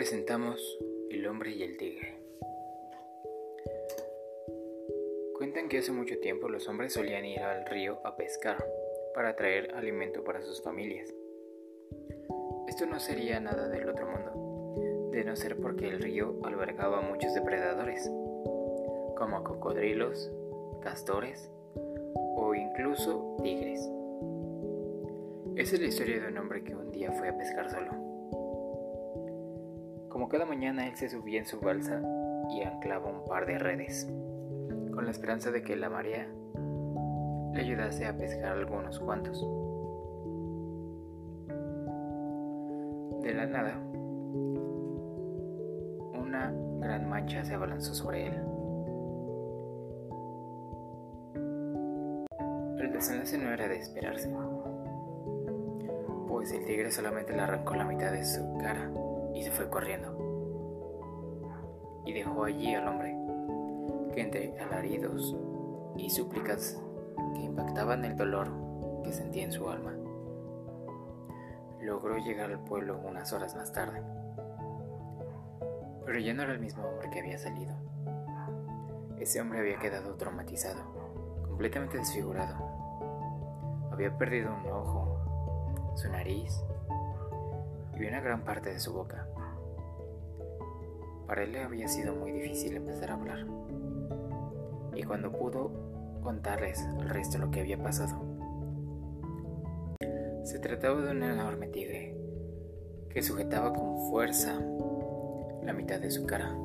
presentamos El hombre y el tigre. Cuentan que hace mucho tiempo los hombres solían ir al río a pescar para traer alimento para sus familias. Esto no sería nada del otro mundo, de no ser porque el río albergaba muchos depredadores, como cocodrilos, castores o incluso tigres. Es la historia de un hombre que un día fue a pescar solo. Como cada mañana él se subía en su balsa y anclaba un par de redes, con la esperanza de que la marea le ayudase a pescar algunos cuantos. De la nada, una gran mancha se abalanzó sobre él. El desenlace no era de esperarse, pues el tigre solamente le arrancó la mitad de su cara y se fue corriendo. Y dejó allí al hombre, que entre alaridos y súplicas que impactaban el dolor que sentía en su alma, logró llegar al pueblo unas horas más tarde. Pero ya no era el mismo hombre que había salido. Ese hombre había quedado traumatizado, completamente desfigurado. Había perdido un ojo, su nariz una gran parte de su boca. Para él le había sido muy difícil empezar a hablar. Y cuando pudo contarles el resto de lo que había pasado, se trataba de un enorme tigre que sujetaba con fuerza la mitad de su cara.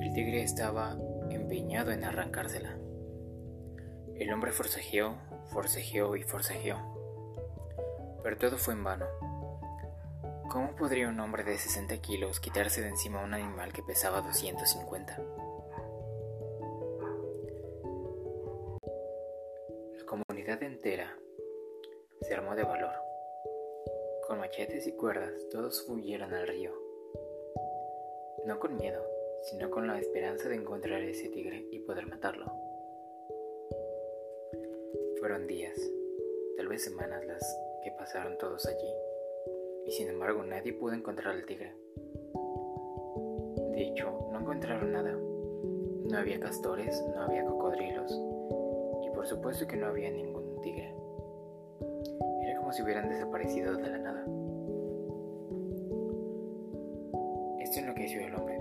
El tigre estaba empeñado en arrancársela. El hombre forcejeó, forcejeó y forcejeó, pero todo fue en vano. ¿Cómo podría un hombre de 60 kilos quitarse de encima a un animal que pesaba 250? La comunidad entera se armó de valor. Con machetes y cuerdas todos huyeron al río. No con miedo, sino con la esperanza de encontrar a ese tigre y poder matarlo. Fueron días, tal vez semanas las pasaron todos allí y sin embargo nadie pudo encontrar al tigre. De hecho, no encontraron nada. No había castores, no había cocodrilos y por supuesto que no había ningún tigre. Era como si hubieran desaparecido de la nada. Esto enloqueció el hombre,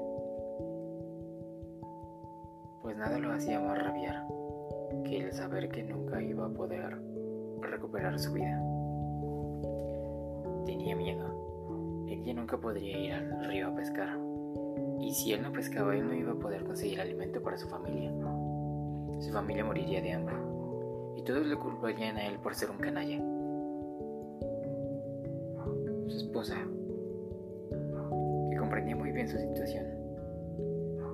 pues nada lo hacía más rabiar que el saber que nunca iba a poder recuperar su vida. Tenía miedo. Él ya nunca podría ir al río a pescar. Y si él no pescaba, él no iba a poder conseguir alimento para su familia. Su familia moriría de hambre. Y todos le culparían a él por ser un canalla. Su esposa, que comprendía muy bien su situación,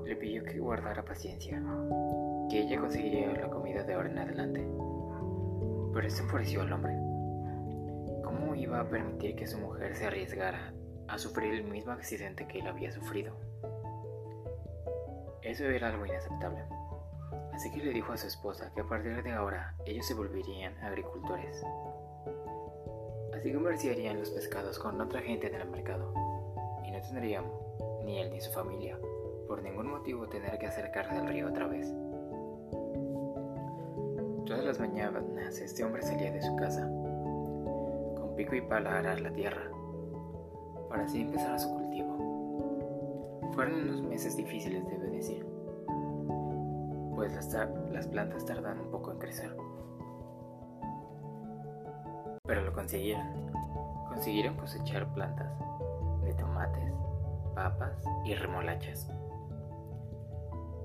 le pidió que guardara paciencia, que ella conseguiría la comida de ahora en adelante. Pero esto enfureció al hombre iba a permitir que su mujer se arriesgara a sufrir el mismo accidente que él había sufrido. Eso era algo inaceptable. Así que le dijo a su esposa que a partir de ahora ellos se volverían agricultores. Así comerciarían los pescados con otra gente en el mercado. Y no tendrían, ni él ni su familia, por ningún motivo tener que acercarse al río otra vez. Todas las mañanas este hombre salía de su casa y pala arar la tierra, para así empezar a su cultivo. Fueron unos meses difíciles, debe decir, pues las, las plantas tardan un poco en crecer. Pero lo consiguieron. Consiguieron cosechar plantas de tomates, papas y remolachas.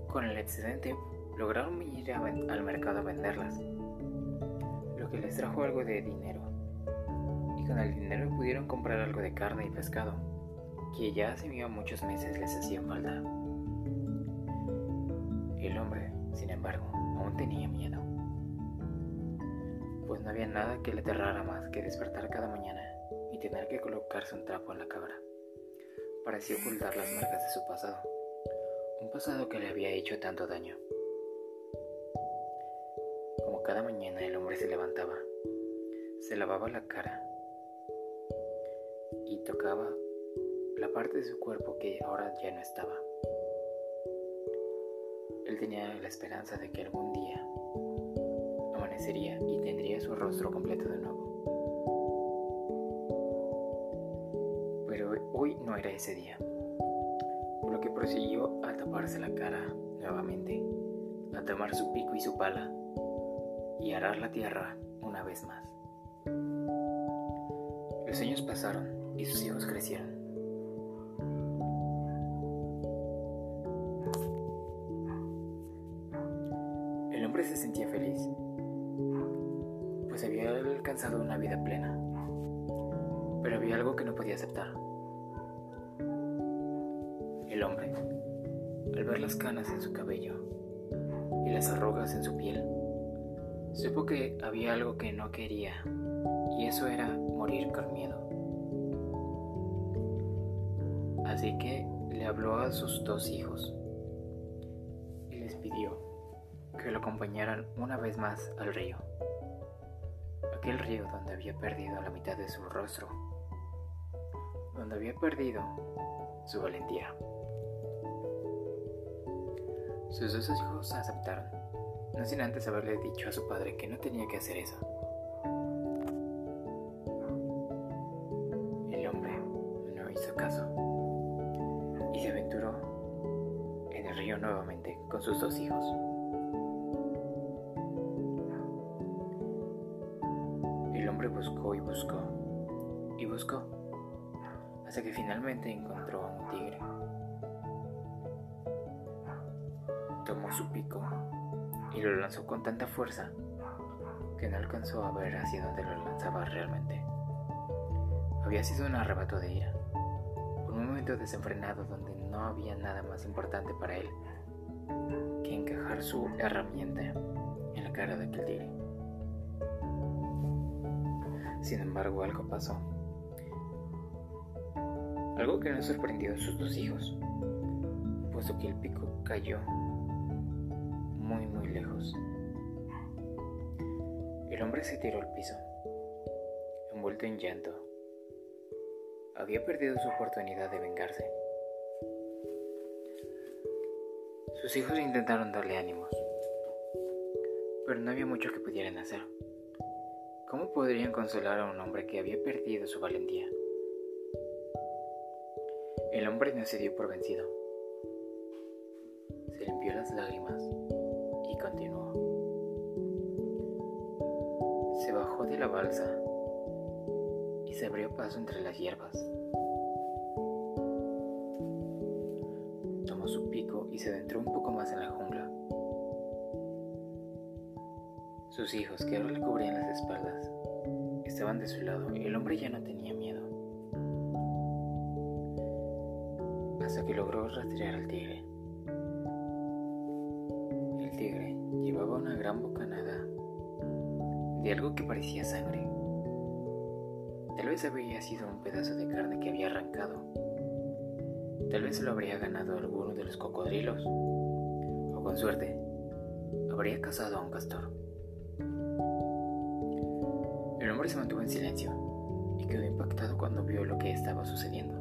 Con el excedente lograron ir al mercado a venderlas, lo que les trajo algo de dinero con el dinero pudieron comprar algo de carne y pescado, que ya hace muchos meses les hacían falta. El hombre, sin embargo, aún tenía miedo, pues no había nada que le aterrara más que despertar cada mañana y tener que colocarse un trapo en la cabra, para ocultar las marcas de su pasado, un pasado que le había hecho tanto daño. Como cada mañana el hombre se levantaba, se lavaba la cara tocaba la parte de su cuerpo que ahora ya no estaba. Él tenía la esperanza de que algún día amanecería y tendría su rostro completo de nuevo. Pero hoy no era ese día, por lo que prosiguió a taparse la cara nuevamente, a tomar su pico y su pala y arar la tierra una vez más. Los años pasaron y sus hijos crecieron. El hombre se sentía feliz, pues había alcanzado una vida plena, pero había algo que no podía aceptar. El hombre, al ver las canas en su cabello y las arrugas en su piel, Supo que había algo que no quería, y eso era morir con miedo. Así que le habló a sus dos hijos y les pidió que lo acompañaran una vez más al río, aquel río donde había perdido la mitad de su rostro, donde había perdido su valentía. Sus dos hijos aceptaron no sin antes haberle dicho a su padre que no tenía que hacer eso. Sus dos hijos. El hombre buscó y buscó y buscó hasta que finalmente encontró a un tigre. Tomó su pico y lo lanzó con tanta fuerza que no alcanzó a ver hacia dónde lo lanzaba realmente. Había sido un arrebato de ira, un momento desenfrenado donde no había nada más importante para él que encajar su herramienta en la cara de aquel tigre. Sin embargo, algo pasó. Algo que no sorprendió a sus dos hijos, puesto que el pico cayó muy muy lejos. El hombre se tiró al piso, envuelto en llanto. Había perdido su oportunidad de vengarse. Sus hijos intentaron darle ánimos, pero no había mucho que pudieran hacer. ¿Cómo podrían consolar a un hombre que había perdido su valentía? El hombre no se dio por vencido. Se limpió las lágrimas continuó. Se bajó de la balsa y se abrió paso entre las hierbas. Se adentró un poco más en la jungla. Sus hijos, que ahora le cubrían las espaldas, estaban de su lado y el hombre ya no tenía miedo. Hasta que logró rastrear al tigre. llevaba una gran bocanada de algo que parecía sangre. Tal vez había sido un pedazo de carne que había arrancado. Tal vez lo habría ganado alguno de los cocodrilos. O con suerte, habría cazado a un castor. El hombre se mantuvo en silencio y quedó impactado cuando vio lo que estaba sucediendo.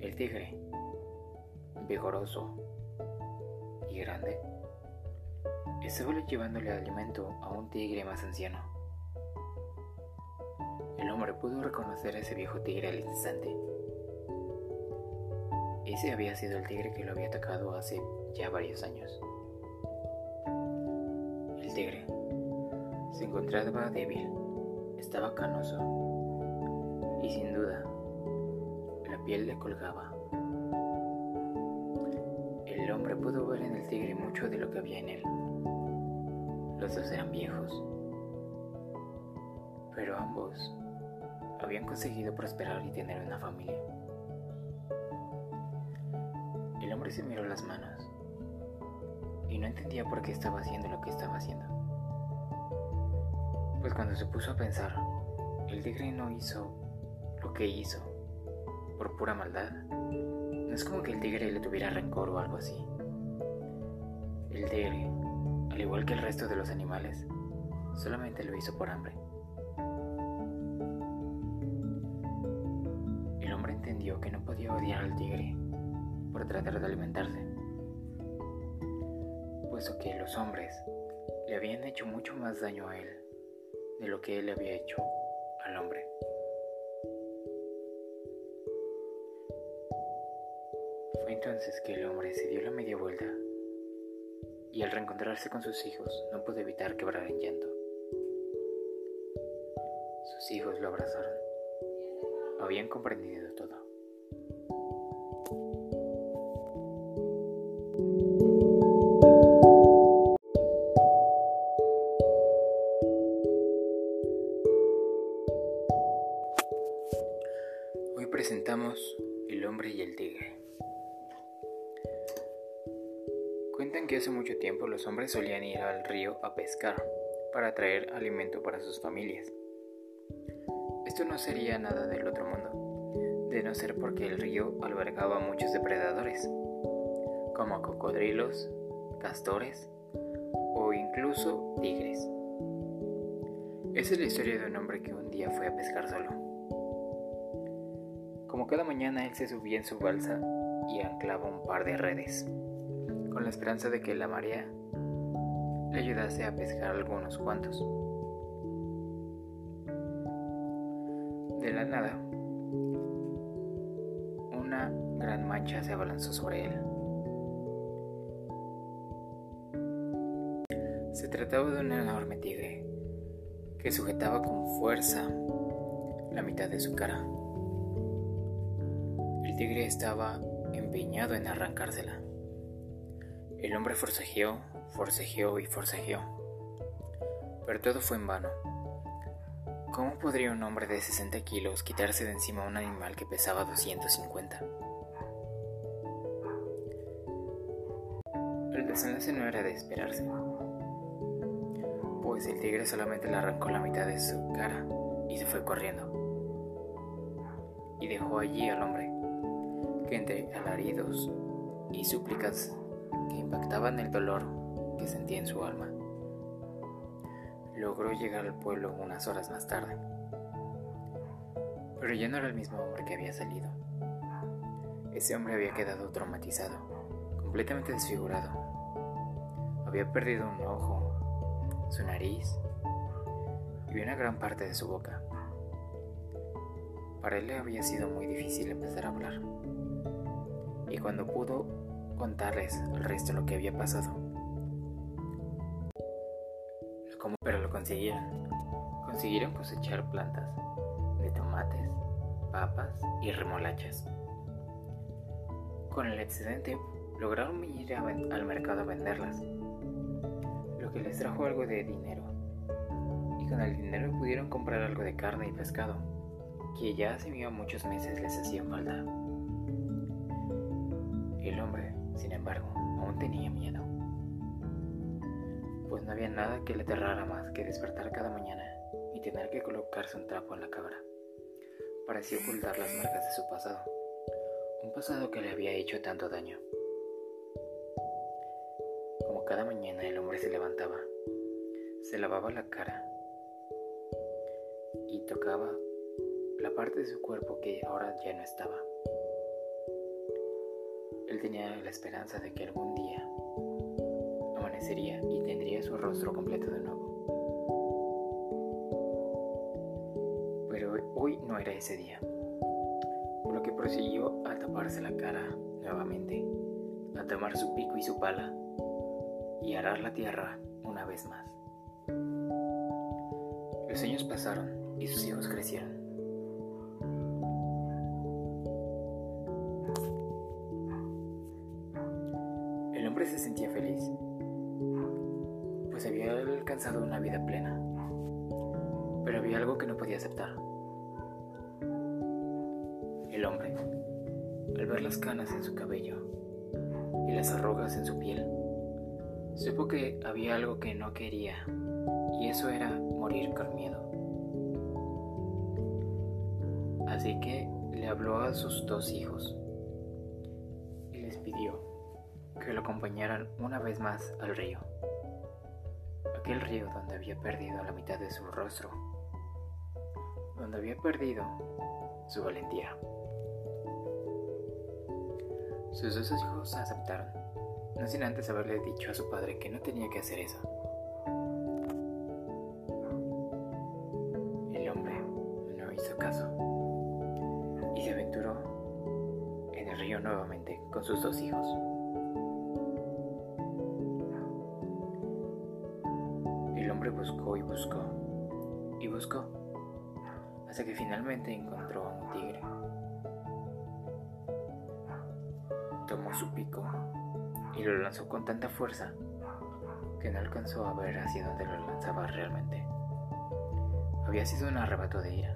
El tigre, vigoroso, grande, estaba llevándole alimento a un tigre más anciano. El hombre pudo reconocer a ese viejo tigre al instante. Ese había sido el tigre que lo había atacado hace ya varios años. El tigre se encontraba débil, estaba canoso y sin duda la piel le colgaba el hombre pudo ver en el tigre mucho de lo que había en él. Los dos eran viejos, pero ambos habían conseguido prosperar y tener una familia. Hombre se miró las manos y no entendía por qué estaba haciendo lo que estaba haciendo. Pues cuando se puso a pensar, el tigre no hizo lo que hizo por pura maldad no es como que el tigre le tuviera rencor o algo así. El tigre, al igual que el resto de los animales, solamente lo hizo por hambre. entendió que no podía odiar al tigre por tratar de alimentarse, puesto que los hombres le habían hecho mucho más daño a él de lo que él había hecho al hombre. Fue entonces que el hombre se dio la media vuelta y al reencontrarse con sus hijos no pudo evitar quebrar en llanto. Sus hijos lo abrazaron. Habían comprendido todo. Y el tigre. Cuentan que hace mucho tiempo los hombres solían ir al río a pescar para traer alimento para sus familias. Esto no sería nada del otro mundo, de no ser porque el río albergaba muchos depredadores, como cocodrilos, castores o incluso tigres. Es la historia de un hombre que un día fue a pescar solo. Como cada mañana él se subía en su balsa y anclaba un par de redes con la esperanza de que la marea le ayudase a pescar algunos cuantos. De la nada, una gran mancha se abalanzó sobre él. Se trataba de un enorme tigre que sujetaba con fuerza la mitad de su cara. El tigre estaba empeñado en arrancársela. El hombre forcejeó, forcejeó y forcejeó. Pero todo fue en vano. ¿Cómo podría un hombre de 60 kilos quitarse de encima a un animal que pesaba 250? El desenlace no era de esperarse, pues el tigre solamente le arrancó la mitad de su cara y se fue corriendo. Y dejó allí al hombre, entre alaridos y súplicas que impactaban el dolor que sentía en su alma. Logró llegar al pueblo unas horas más tarde. Pero ya no era el mismo hombre que había salido. Ese hombre había quedado traumatizado, completamente desfigurado. Había perdido un ojo, su nariz y una gran parte de su boca. Para él le había sido muy difícil empezar a hablar. Y cuando pudo contarles el resto de lo que había pasado. Pero lo consiguieron. Consiguieron cosechar plantas de tomates, papas y remolachas. Con el excedente lograron ir al mercado a venderlas, lo que les trajo algo de dinero. Y con el dinero pudieron comprar algo de carne y pescado, que ya hace muchos meses les hacían falta. Sin embargo, aún tenía miedo, pues no había nada que le aterrara más que despertar cada mañana y tener que colocarse un trapo en la cabra así ocultar las marcas de su pasado, un pasado que le había hecho tanto daño. Como cada mañana el hombre se levantaba, se lavaba la cara y tocaba la parte de su cuerpo que ahora ya no estaba. Él tenía la esperanza de que algún día amanecería y tendría su rostro completo de nuevo. Pero hoy no era ese día, por lo que prosiguió a taparse la cara nuevamente, a tomar su pico y su pala y arar la tierra una vez más. Los años pasaron y sus hijos crecieron. Al ver las canas en su cabello y las arrugas en su piel, supo que había algo que no quería, y eso era morir con miedo. Así que le habló a sus dos hijos y les pidió que lo acompañaran una vez más al río. Aquel río donde había perdido la mitad de su rostro, donde había perdido su valentía. Sus dos hijos aceptaron, no sin antes haberle dicho a su padre que no tenía que hacer eso. El hombre no hizo caso y se aventuró en el río nuevamente con sus dos hijos. El hombre buscó y buscó y buscó hasta que finalmente encontró Tomó su pico y lo lanzó con tanta fuerza que no alcanzó a ver hacia dónde lo lanzaba realmente. Había sido un arrebato de ira,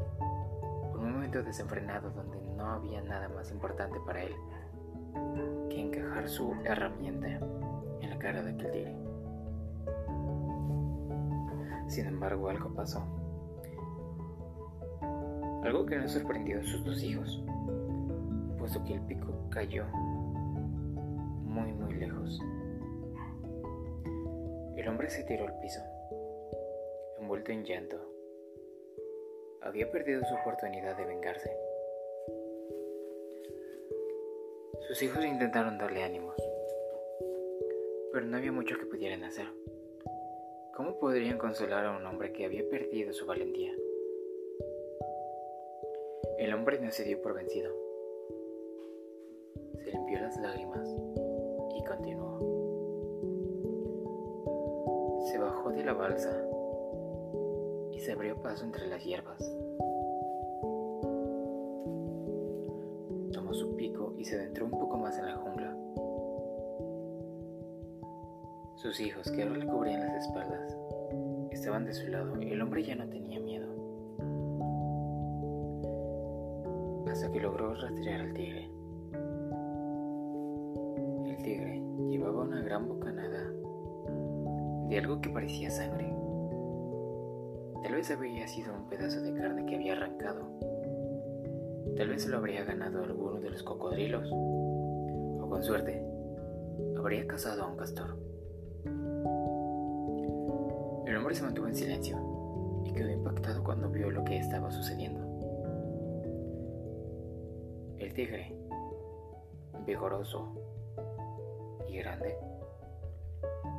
un momento desenfrenado donde no había nada más importante para él que encajar su herramienta en la cara de aquel tigre. Sin embargo, algo pasó. Algo que no sorprendió a sus dos hijos, puesto que el pico cayó muy muy lejos. El hombre se tiró al piso, envuelto en llanto. Había perdido su oportunidad de vengarse. Sus hijos intentaron darle ánimos, pero no había mucho que pudieran hacer. ¿Cómo podrían consolar a un hombre que había perdido su valentía? El hombre no se dio por vencido. Se limpió las lágrimas continuó. Se bajó de la balsa y se abrió paso entre las hierbas. Tomó su pico y se adentró un poco más en la jungla. Sus hijos, que ahora le cubrían las espaldas, estaban de su lado y el hombre ya no tenía miedo. hasta que logró rastrear al tigre. Una gran bocanada de algo que parecía sangre. Tal vez había sido un pedazo de carne que había arrancado. Tal vez lo habría ganado alguno de los cocodrilos. O con suerte, habría cazado a un castor. El hombre se mantuvo en silencio y quedó impactado cuando vio lo que estaba sucediendo. El tigre, vigoroso y grande,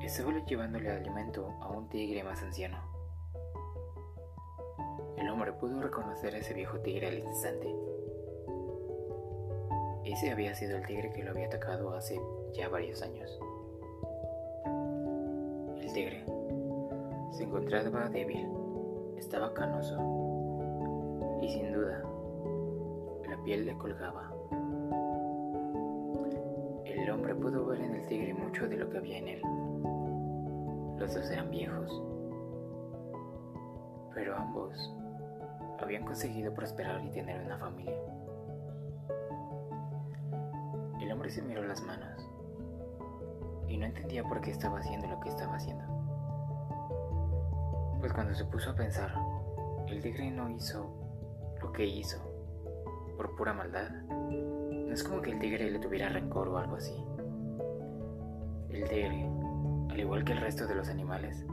estaba llevándole alimento a un tigre más anciano. El hombre pudo reconocer a ese viejo tigre al instante. Ese había sido el tigre que lo había atacado hace ya varios años. El tigre se encontraba débil, estaba canoso y sin duda piel le colgaba. El hombre pudo ver en el tigre mucho de lo que había en él. Los dos eran viejos, pero ambos habían conseguido prosperar y tener una familia. El hombre se miró las manos y no entendía por qué estaba haciendo lo que estaba haciendo. Pues cuando se puso a pensar, el tigre no hizo lo que hizo por pura maldad. No es como que el tigre le tuviera rencor o algo así. El tigre, al igual que el resto de los animales,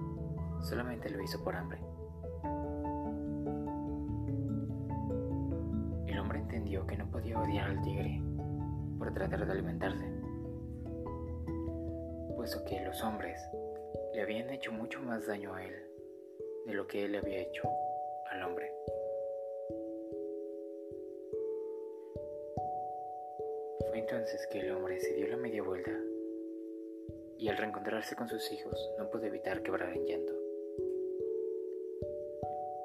solamente lo hizo por hambre. El hombre entendió que no podía odiar al tigre por tratar de alimentarse, puesto que los hombres le habían hecho mucho más daño a él de lo que él le había hecho al hombre. entonces que el hombre se dio la media vuelta y al reencontrarse con sus hijos no pudo evitar quebrar en llanto.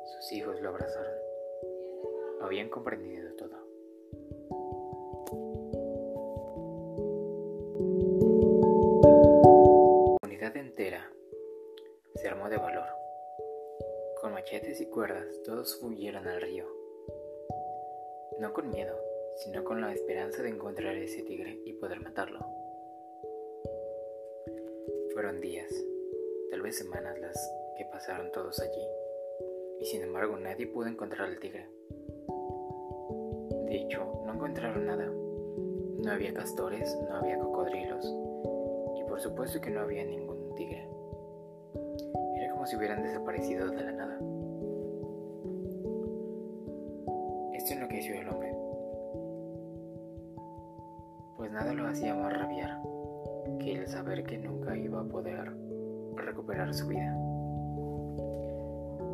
Sus hijos lo abrazaron. Habían comprendido todo. La unidad entera se armó de valor. Con machetes y cuerdas todos huyeron al río. No con miedo, sino con la esperanza de encontrar ese tigre y poder matarlo. Fueron días, tal vez semanas las que pasaron todos allí, y sin embargo nadie pudo encontrar al tigre. De hecho, no encontraron nada. No había castores, no había cocodrilos, y por supuesto que no había ningún tigre. Era como si hubieran desaparecido de la nada. Esto enloqueció el hombre nada lo hacía más rabiar que el saber que nunca iba a poder recuperar su vida.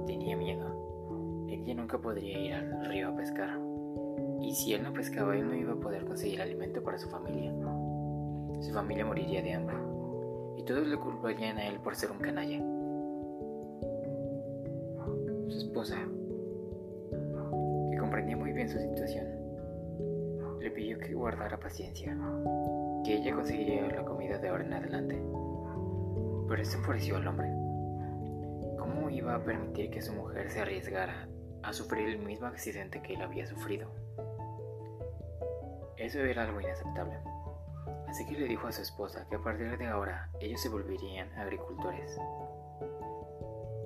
Tenía miedo. Ella nunca podría ir al río a pescar. Y si él no pescaba, él no iba a poder conseguir alimento para su familia. Su familia moriría de hambre. Y todos le culparían a él por ser un canalla. Su esposa, que comprendía muy bien su situación, le pidió que guardara paciencia, que ella conseguiría la comida de ahora en adelante. Pero esto enfureció al hombre. ¿Cómo iba a permitir que su mujer se arriesgara a sufrir el mismo accidente que él había sufrido? Eso era algo inaceptable. Así que le dijo a su esposa que a partir de ahora ellos se volverían agricultores.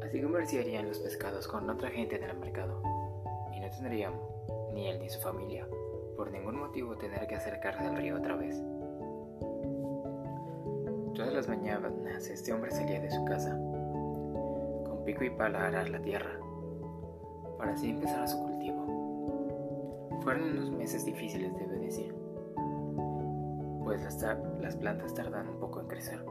Así comerciarían los pescados con otra gente en el mercado. Y no tendrían, ni él ni su familia, por ningún motivo tener que acercarse al río otra vez. Todas las mañanas este hombre salía de su casa, con pico y pala a arar la tierra, para así empezar su cultivo. Fueron unos meses difíciles, debe decir, pues las, las plantas tardan un poco en crecer.